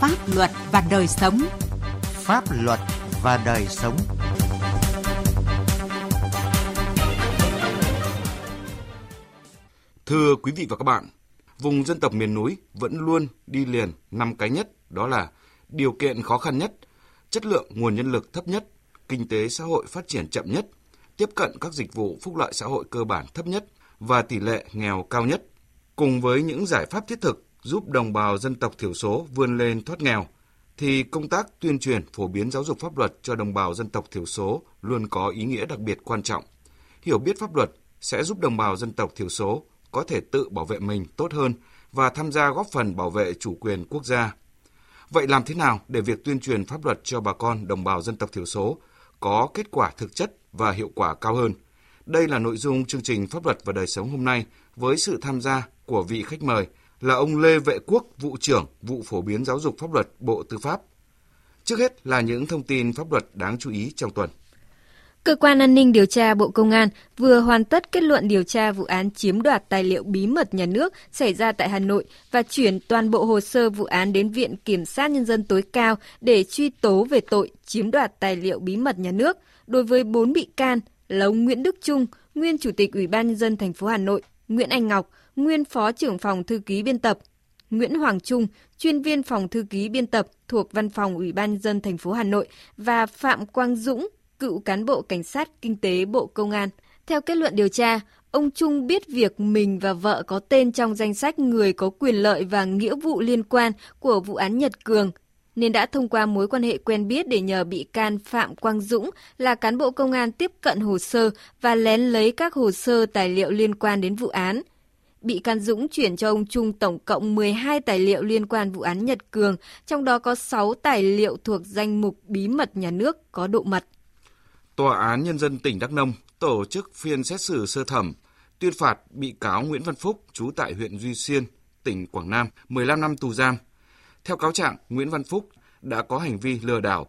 pháp luật và đời sống. Pháp luật và đời sống. Thưa quý vị và các bạn, vùng dân tộc miền núi vẫn luôn đi liền năm cái nhất, đó là điều kiện khó khăn nhất, chất lượng nguồn nhân lực thấp nhất, kinh tế xã hội phát triển chậm nhất, tiếp cận các dịch vụ phúc lợi xã hội cơ bản thấp nhất và tỷ lệ nghèo cao nhất. Cùng với những giải pháp thiết thực giúp đồng bào dân tộc thiểu số vươn lên thoát nghèo, thì công tác tuyên truyền phổ biến giáo dục pháp luật cho đồng bào dân tộc thiểu số luôn có ý nghĩa đặc biệt quan trọng. Hiểu biết pháp luật sẽ giúp đồng bào dân tộc thiểu số có thể tự bảo vệ mình tốt hơn và tham gia góp phần bảo vệ chủ quyền quốc gia. Vậy làm thế nào để việc tuyên truyền pháp luật cho bà con đồng bào dân tộc thiểu số có kết quả thực chất và hiệu quả cao hơn? Đây là nội dung chương trình Pháp luật và đời sống hôm nay với sự tham gia của vị khách mời là ông Lê Vệ Quốc, vụ trưởng vụ phổ biến giáo dục pháp luật Bộ Tư pháp. Trước hết là những thông tin pháp luật đáng chú ý trong tuần. Cơ quan an ninh điều tra Bộ Công an vừa hoàn tất kết luận điều tra vụ án chiếm đoạt tài liệu bí mật nhà nước xảy ra tại Hà Nội và chuyển toàn bộ hồ sơ vụ án đến Viện Kiểm sát Nhân dân tối cao để truy tố về tội chiếm đoạt tài liệu bí mật nhà nước đối với 4 bị can là ông Nguyễn Đức Trung, nguyên Chủ tịch Ủy ban Nhân dân thành phố Hà Nội, Nguyễn Anh Ngọc, nguyên Phó trưởng phòng thư ký biên tập, Nguyễn Hoàng Trung, chuyên viên phòng thư ký biên tập thuộc Văn phòng Ủy ban Nhân dân thành phố Hà Nội và Phạm Quang Dũng, cựu cán bộ cảnh sát kinh tế Bộ Công an. Theo kết luận điều tra, ông Trung biết việc mình và vợ có tên trong danh sách người có quyền lợi và nghĩa vụ liên quan của vụ án Nhật Cường, nên đã thông qua mối quan hệ quen biết để nhờ bị can Phạm Quang Dũng là cán bộ công an tiếp cận hồ sơ và lén lấy các hồ sơ tài liệu liên quan đến vụ án. Bị can Dũng chuyển cho ông Trung tổng cộng 12 tài liệu liên quan vụ án Nhật Cường, trong đó có 6 tài liệu thuộc danh mục bí mật nhà nước có độ mật. Tòa án Nhân dân tỉnh Đắk Nông tổ chức phiên xét xử sơ thẩm, tuyên phạt bị cáo Nguyễn Văn Phúc, trú tại huyện Duy Xuyên, tỉnh Quảng Nam, 15 năm tù giam. Theo cáo trạng, Nguyễn Văn Phúc đã có hành vi lừa đảo,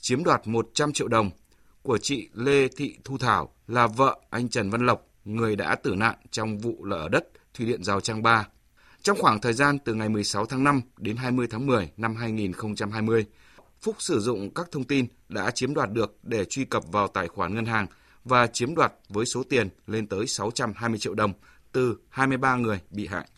chiếm đoạt 100 triệu đồng của chị Lê Thị Thu Thảo là vợ anh Trần Văn Lộc, người đã tử nạn trong vụ lở đất Thủy điện Rào Trang 3. Trong khoảng thời gian từ ngày 16 tháng 5 đến 20 tháng 10 năm 2020, Phúc sử dụng các thông tin đã chiếm đoạt được để truy cập vào tài khoản ngân hàng và chiếm đoạt với số tiền lên tới 620 triệu đồng từ 23 người bị hại.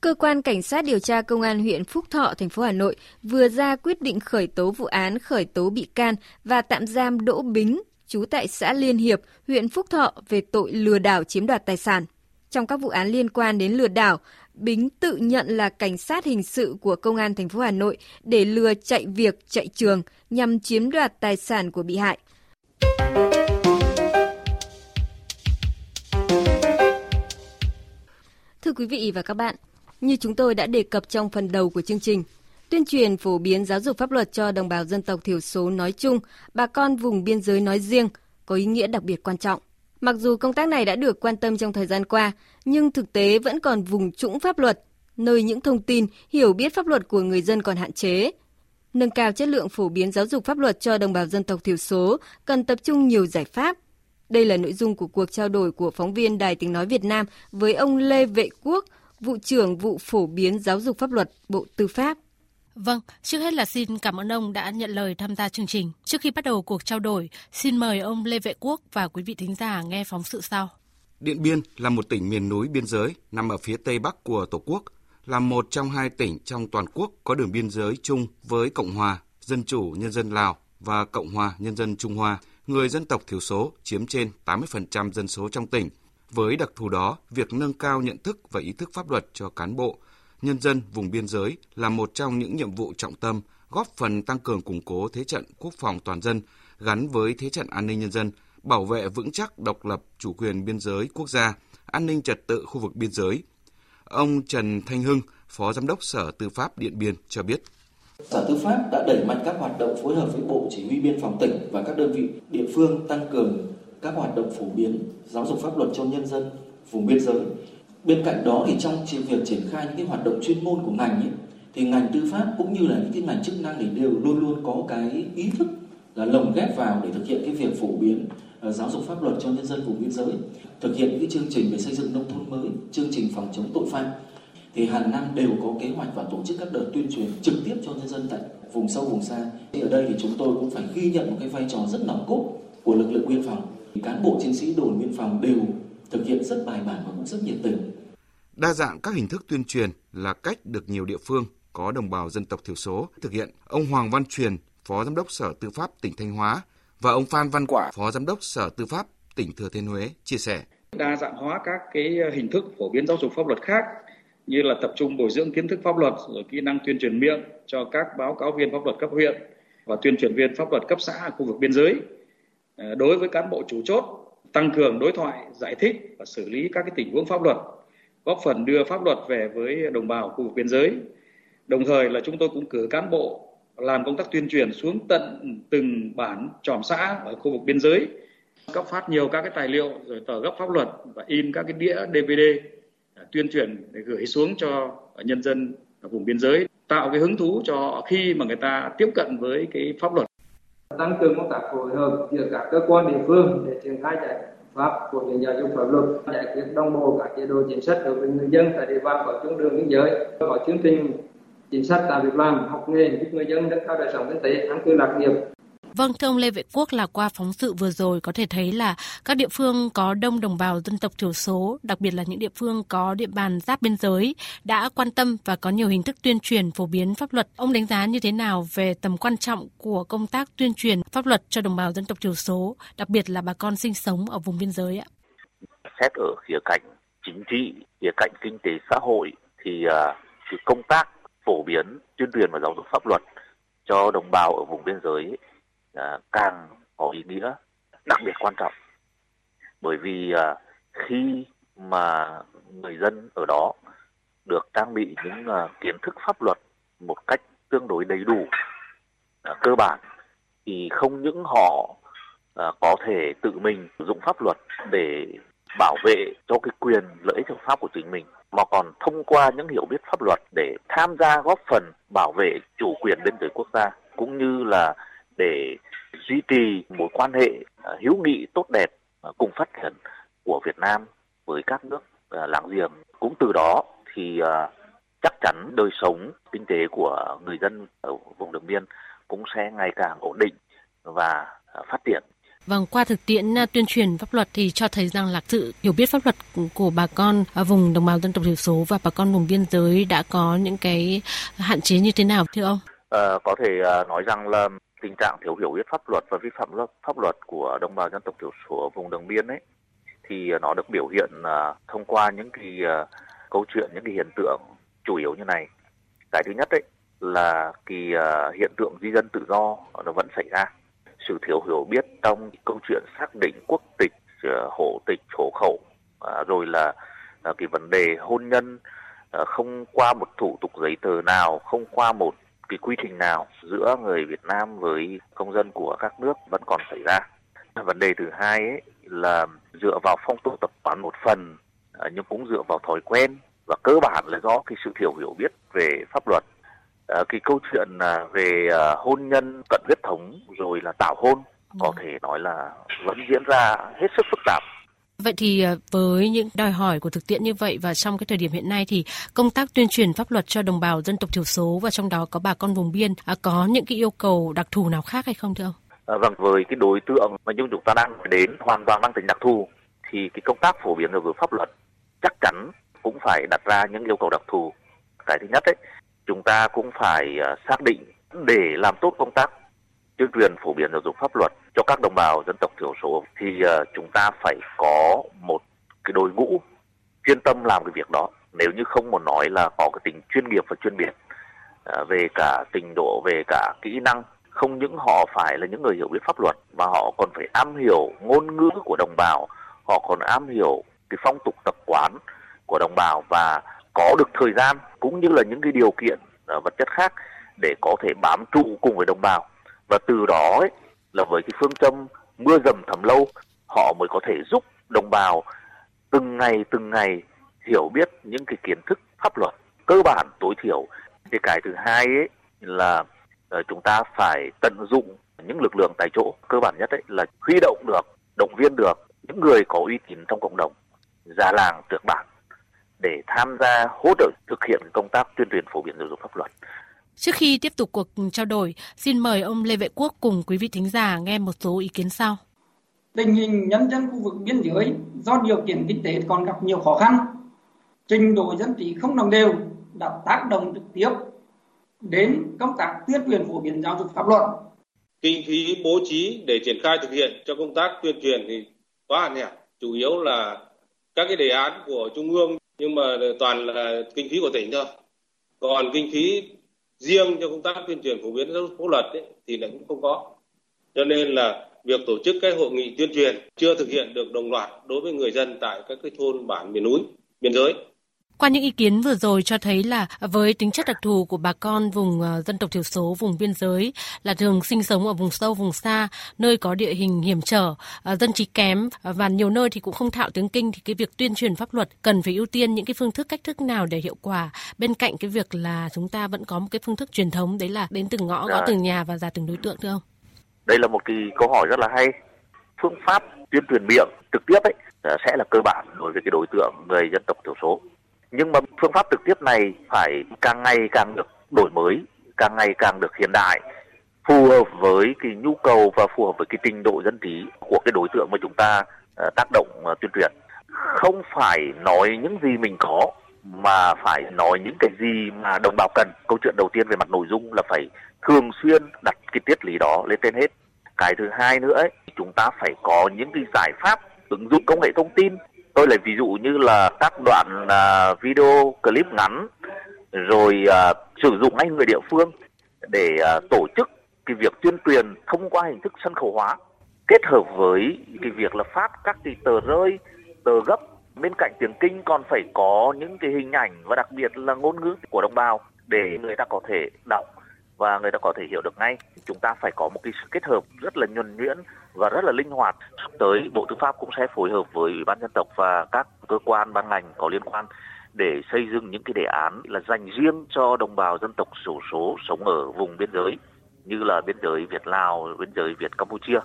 Cơ quan Cảnh sát điều tra Công an huyện Phúc Thọ, thành phố Hà Nội vừa ra quyết định khởi tố vụ án khởi tố bị can và tạm giam Đỗ Bính, trú tại xã Liên Hiệp, huyện Phúc Thọ về tội lừa đảo chiếm đoạt tài sản. Trong các vụ án liên quan đến lừa đảo, Bính tự nhận là cảnh sát hình sự của Công an thành phố Hà Nội để lừa chạy việc, chạy trường nhằm chiếm đoạt tài sản của bị hại. Thưa quý vị và các bạn, như chúng tôi đã đề cập trong phần đầu của chương trình, tuyên truyền phổ biến giáo dục pháp luật cho đồng bào dân tộc thiểu số nói chung, bà con vùng biên giới nói riêng có ý nghĩa đặc biệt quan trọng. Mặc dù công tác này đã được quan tâm trong thời gian qua, nhưng thực tế vẫn còn vùng trũng pháp luật, nơi những thông tin, hiểu biết pháp luật của người dân còn hạn chế. Nâng cao chất lượng phổ biến giáo dục pháp luật cho đồng bào dân tộc thiểu số cần tập trung nhiều giải pháp. Đây là nội dung của cuộc trao đổi của phóng viên Đài Tiếng Nói Việt Nam với ông Lê Vệ Quốc, vụ trưởng vụ phổ biến giáo dục pháp luật Bộ Tư pháp. Vâng, trước hết là xin cảm ơn ông đã nhận lời tham gia chương trình. Trước khi bắt đầu cuộc trao đổi, xin mời ông Lê Vệ Quốc và quý vị thính giả nghe phóng sự sau. Điện Biên là một tỉnh miền núi biên giới nằm ở phía tây bắc của Tổ quốc, là một trong hai tỉnh trong toàn quốc có đường biên giới chung với Cộng hòa Dân chủ Nhân dân Lào và Cộng hòa Nhân dân Trung Hoa. Người dân tộc thiểu số chiếm trên 80% dân số trong tỉnh. Với đặc thù đó, việc nâng cao nhận thức và ý thức pháp luật cho cán bộ, nhân dân vùng biên giới là một trong những nhiệm vụ trọng tâm góp phần tăng cường củng cố thế trận quốc phòng toàn dân gắn với thế trận an ninh nhân dân, bảo vệ vững chắc độc lập chủ quyền biên giới quốc gia, an ninh trật tự khu vực biên giới. Ông Trần Thanh Hưng, Phó Giám đốc Sở Tư pháp Điện Biên cho biết. Sở Tư pháp đã đẩy mạnh các hoạt động phối hợp với Bộ Chỉ huy Biên phòng tỉnh và các đơn vị địa phương tăng cường các hoạt động phổ biến giáo dục pháp luật cho nhân dân vùng biên giới bên cạnh đó thì trong việc triển khai những cái hoạt động chuyên môn của ngành ấy, thì ngành tư pháp cũng như là những cái ngành chức năng thì đều luôn luôn có cái ý thức là lồng ghép vào để thực hiện cái việc phổ biến uh, giáo dục pháp luật cho nhân dân vùng biên giới thực hiện những cái chương trình về xây dựng nông thôn mới chương trình phòng chống tội phạm thì hàng năm đều có kế hoạch và tổ chức các đợt tuyên truyền trực tiếp cho nhân dân tại vùng sâu vùng xa. Thì ở đây thì chúng tôi cũng phải ghi nhận một cái vai trò rất nòng cốt của lực lượng biên phòng. Cán bộ chiến sĩ đồn biên phòng đều thực hiện rất bài bản và cũng rất nhiệt tình. Đa dạng các hình thức tuyên truyền là cách được nhiều địa phương có đồng bào dân tộc thiểu số thực hiện. Ông Hoàng Văn Truyền, Phó Giám đốc Sở Tư pháp tỉnh Thanh Hóa và ông Phan Văn Quả, Phó Giám đốc Sở Tư pháp tỉnh Thừa Thiên Huế chia sẻ. Đa dạng hóa các cái hình thức phổ biến giáo dục pháp luật khác như là tập trung bồi dưỡng kiến thức pháp luật rồi kỹ năng tuyên truyền miệng cho các báo cáo viên pháp luật cấp huyện và tuyên truyền viên pháp luật cấp xã khu vực biên giới. Ờ, đối với cán bộ chủ chốt, tăng cường đối thoại, giải thích và xử lý các cái tình huống pháp luật, góp phần đưa pháp luật về với đồng bào khu vực biên giới. Đồng thời là chúng tôi cũng cử cán bộ làm công tác tuyên truyền xuống tận từng bản tròm xã ở khu vực biên giới cấp phát nhiều các cái tài liệu rồi tờ gấp pháp luật và in các cái đĩa DVD tuyên truyền để gửi xuống cho nhân dân ở vùng biên giới tạo cái hứng thú cho khi mà người ta tiếp cận với cái pháp luật tăng cường công tác phối hợp giữa các cơ quan địa phương để triển khai giải pháp của biến giáo dục pháp luật, giải quyết đồng bộ các chế độ chính sách đối với người dân tại địa bàn có chung đường biên giới, có chương trình chính sách tạo việc làm, học nghề giúp người dân nâng cao đời sống kinh tế, an cư lạc nghiệp. Vâng, thưa ông Lê Vệ Quốc là qua phóng sự vừa rồi có thể thấy là các địa phương có đông đồng bào dân tộc thiểu số, đặc biệt là những địa phương có địa bàn giáp biên giới đã quan tâm và có nhiều hình thức tuyên truyền phổ biến pháp luật. Ông đánh giá như thế nào về tầm quan trọng của công tác tuyên truyền pháp luật cho đồng bào dân tộc thiểu số, đặc biệt là bà con sinh sống ở vùng biên giới ạ? Xét ở khía cạnh chính trị, khía cạnh kinh tế xã hội thì à, cái công tác phổ biến tuyên truyền và giáo dục pháp luật cho đồng bào ở vùng biên giới À, càng có ý nghĩa đặc biệt quan trọng. Bởi vì à, khi mà người dân ở đó được trang bị những à, kiến thức pháp luật một cách tương đối đầy đủ à, cơ bản thì không những họ à, có thể tự mình sử dụng pháp luật để bảo vệ cho cái quyền lợi ích hợp pháp của chính mình mà còn thông qua những hiểu biết pháp luật để tham gia góp phần bảo vệ chủ quyền biên giới quốc gia cũng như là để duy trì mối quan hệ à, hữu nghị tốt đẹp à, cùng phát triển của Việt Nam với các nước à, láng giềng. Cũng từ đó thì chắc chắn đời sống kinh tế của người dân ở vùng đường biên cũng sẽ ngày càng ổn định và phát triển. Vâng, qua thực tiễn tuyên truyền pháp luật thì cho thấy rằng là sự hiểu biết pháp luật của bà con ở vùng đồng bào dân tộc thiểu số và bà con vùng biên giới đã có những cái hạn chế như thế nào thưa ông? À, có thể nói rằng là tình trạng thiếu hiểu biết pháp luật và vi phạm pháp luật của đồng bào dân tộc thiểu số ở vùng đường biên ấy, thì nó được biểu hiện à, thông qua những cái à, câu chuyện, những cái hiện tượng chủ yếu như này. Cái thứ nhất đấy là cái à, hiện tượng di dân tự do nó vẫn xảy ra. Sự thiếu hiểu biết trong câu chuyện xác định quốc tịch hộ tịch, hộ khẩu rồi là cái vấn đề hôn nhân không qua một thủ tục giấy tờ nào, không qua một cái quy trình nào giữa người Việt Nam với công dân của các nước vẫn còn xảy ra. Vấn đề thứ hai ấy là dựa vào phong tục tập quán một phần à, nhưng cũng dựa vào thói quen và cơ bản là do cái sự thiểu hiểu biết về pháp luật. À, cái câu chuyện à, về hôn nhân cận huyết thống rồi là tảo hôn có thể nói là vẫn diễn ra hết sức phức tạp Vậy thì à, với những đòi hỏi của thực tiễn như vậy và trong cái thời điểm hiện nay thì công tác tuyên truyền pháp luật cho đồng bào dân tộc thiểu số và trong đó có bà con vùng biên à, có những cái yêu cầu đặc thù nào khác hay không thưa ông? À, vâng, với cái đối tượng mà chúng chúng ta đang đến hoàn toàn mang tính đặc thù thì cái công tác phổ biến giáo dục pháp luật chắc chắn cũng phải đặt ra những yêu cầu đặc thù. Cái thứ nhất ấy, chúng ta cũng phải à, xác định để làm tốt công tác tuyên truyền phổ biến giáo dục pháp luật cho các đồng bào dân tộc thiểu số thì ờ, chúng ta phải có một cái đội ngũ chuyên tâm làm cái việc đó. Nếu như không muốn nói là có cái tính chuyên nghiệp và chuyên biệt ờ, về cả trình độ, về cả kỹ năng, không những họ phải là những người hiểu biết pháp luật mà họ còn phải am hiểu ngôn ngữ của đồng bào, họ còn am hiểu cái phong tục tập quán của đồng bào và có được thời gian cũng như là những cái điều kiện ờ, vật chất khác để có thể bám trụ cùng với đồng bào và từ đó ấy, là với cái phương châm mưa dầm thấm lâu họ mới có thể giúp đồng bào từng ngày từng ngày hiểu biết những cái kiến thức pháp luật cơ bản tối thiểu thì cái thứ hai ấy là ờ, chúng ta phải tận dụng những lực lượng tại chỗ cơ bản nhất ấy là huy động được động viên được những người có uy tín trong cộng đồng già làng trưởng bản để tham gia hỗ trợ thực hiện công tác tuyên truyền phổ biến giáo dục pháp luật. Trước khi tiếp tục cuộc trao đổi, xin mời ông Lê Vệ Quốc cùng quý vị thính giả nghe một số ý kiến sau. Tình hình nhân dân khu vực biên giới do điều kiện kinh tế còn gặp nhiều khó khăn, trình độ dân trí không đồng đều đã tác động trực tiếp đến công tác tuyên truyền phổ biến giáo dục pháp luật. Kinh phí bố trí để triển khai thực hiện cho công tác tuyên truyền thì quá hạn hẹp, chủ yếu là các cái đề án của trung ương nhưng mà toàn là kinh phí của tỉnh thôi. Còn kinh phí riêng cho công tác tuyên truyền phổ biến giáo dục pháp luật ấy, thì lại cũng không có. Cho nên là việc tổ chức cái hội nghị tuyên truyền chưa thực hiện được đồng loạt đối với người dân tại các cái thôn bản miền núi, biên giới. Qua những ý kiến vừa rồi cho thấy là với tính chất đặc thù của bà con vùng ờ, dân tộc thiểu số, vùng biên giới là thường sinh sống ở vùng sâu, vùng xa, nơi có địa hình hiểm trở, ờ, dân trí kém và nhiều nơi thì cũng không thạo tiếng Kinh thì cái việc tuyên truyền pháp luật cần phải ưu tiên những cái phương thức cách thức nào để hiệu quả bên cạnh cái việc là chúng ta vẫn có một cái phương thức truyền thống đấy là đến từng ngõ, gõ từng nhà và ra từng đối tượng thưa ông? Đây là một cái câu hỏi rất là hay. Phương pháp tuyên truyền miệng trực tiếp ấy sẽ là cơ bản đối với cái đối tượng người dân tộc thiểu số nhưng mà phương pháp trực tiếp này phải càng ngày càng được đổi mới càng ngày càng được hiện đại phù hợp với cái nhu cầu và phù hợp với cái trình độ dân trí của cái đối tượng mà chúng ta uh, tác động uh, tuyên truyền. Không phải nói những gì mình có mà phải nói những cái gì mà đồng bào cần. Câu chuyện đầu tiên về mặt nội dung là phải thường xuyên đặt cái tiết lý đó lên trên hết. Cái thứ hai nữa ấy, chúng ta phải có những cái giải pháp ứng dụng công nghệ thông tin tôi lấy ví dụ như là các đoạn uh, video clip ngắn rồi uh, sử dụng ngay người địa phương để uh, tổ chức cái việc tuyên truyền thông qua hình thức sân khấu hóa kết hợp với cái việc là phát các cái tờ rơi tờ gấp. Bên cạnh tiếng kinh còn phải có những cái hình ảnh và đặc biệt là ngôn ngữ của đồng bào để người ta có thể đọc và người ta có thể hiểu được ngay. Chúng ta phải có một cái sự kết hợp rất là nhuần nhuyễn và rất là linh hoạt. Sắp tới bộ tư pháp cũng sẽ phối hợp với ủy ban dân tộc và các cơ quan ban ngành có liên quan để xây dựng những cái đề án là dành riêng cho đồng bào dân tộc thiểu số sống ở vùng biên giới như là biên giới Việt Lào, biên giới Việt Campuchia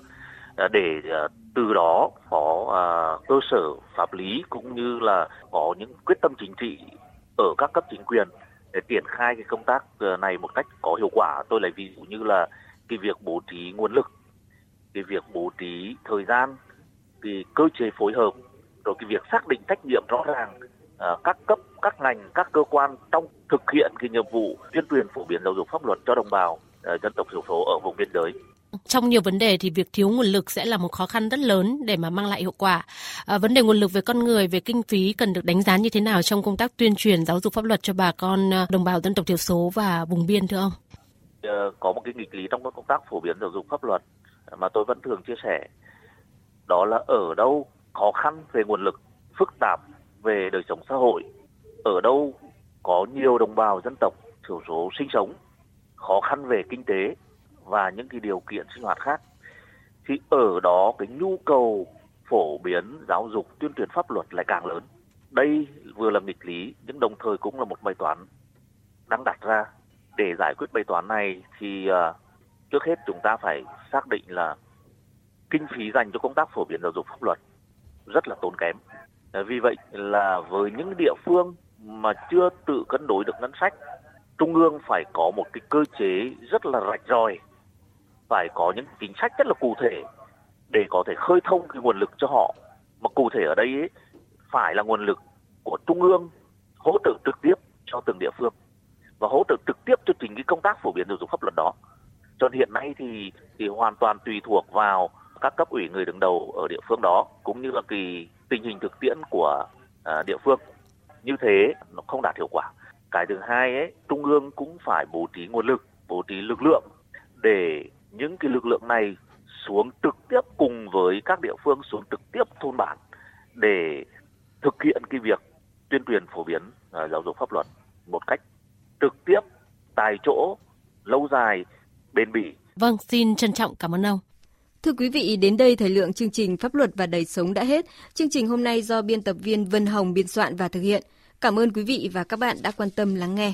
à, để à, từ đó có à, cơ sở pháp lý cũng như là có những quyết tâm chính trị ở các cấp chính quyền để triển khai cái công tác này một cách có hiệu quả. Tôi lấy ví dụ như là cái việc bố trí nguồn lực cái việc bố trí thời gian cái cơ chế phối hợp rồi cái việc xác định trách nhiệm rõ ràng uh, các cấp các ngành các cơ quan trong thực hiện cái nhiệm vụ tuyên truyền phổ biến giáo dục pháp luật cho đồng bào uh, dân tộc thiểu số ở vùng biên giới trong nhiều vấn đề thì việc thiếu nguồn lực sẽ là một khó khăn rất lớn để mà mang lại hiệu quả. À, vấn đề nguồn lực về con người, về kinh phí cần được đánh giá như thế nào trong công tác tuyên truyền giáo dục pháp luật cho bà con à, đồng bào dân tộc thiểu số và vùng biên thưa ông? Ờ, có một cái nghịch lý trong công tác phổ biến giáo dục pháp luật mà tôi vẫn thường chia sẻ. Đó là ở đâu khó khăn về nguồn lực, phức tạp về đời sống xã hội, ở đâu có nhiều đồng bào dân tộc thiểu số sinh sống, khó khăn về kinh tế và những cái điều kiện sinh hoạt khác thì ở đó cái nhu cầu phổ biến giáo dục tuyên truyền pháp luật lại càng lớn đây vừa là nghịch lý nhưng đồng thời cũng là một bài toán đang đặt ra để giải quyết bài toán này thì uh, trước hết chúng ta phải xác định là kinh phí dành cho công tác phổ biến giáo dục pháp luật rất là tốn kém. Ờ, vì vậy là với những địa phương mà chưa tự cân đối được ngân sách trung ương phải có một cái cơ chế rất là rạch ròi phải có những chính sách rất là cụ thể để có thể khơi thông cái nguồn lực cho họ. Mà cụ thể ở đây ấy, phải là nguồn lực của trung ương hỗ trợ trực tiếp cho từng địa phương và hỗ trợ trực tiếp cho chính cái công tác phổ biến giáo dục pháp luật đó cho nên hiện nay thì thì hoàn toàn tùy thuộc vào các cấp ủy người đứng đầu ở địa phương đó cũng như là kỳ tình hình thực tiễn của uh, địa phương. Như thế nó không đạt hiệu quả. Cái thứ hai ấy trung ương cũng phải bố trí nguồn lực bố trí lực lượng để những cái lực lượng này xuống trực tiếp cùng với các địa phương xuống trực tiếp thôn bản để thực hiện cái việc tuyên truyền phổ biến uh, giáo dục pháp luật một cách trực tiếp tại chỗ lâu dài bền bỉ. Vâng, xin trân trọng cảm ơn ông. Thưa quý vị, đến đây thời lượng chương trình Pháp luật và đời sống đã hết. Chương trình hôm nay do biên tập viên Vân Hồng biên soạn và thực hiện. Cảm ơn quý vị và các bạn đã quan tâm lắng nghe.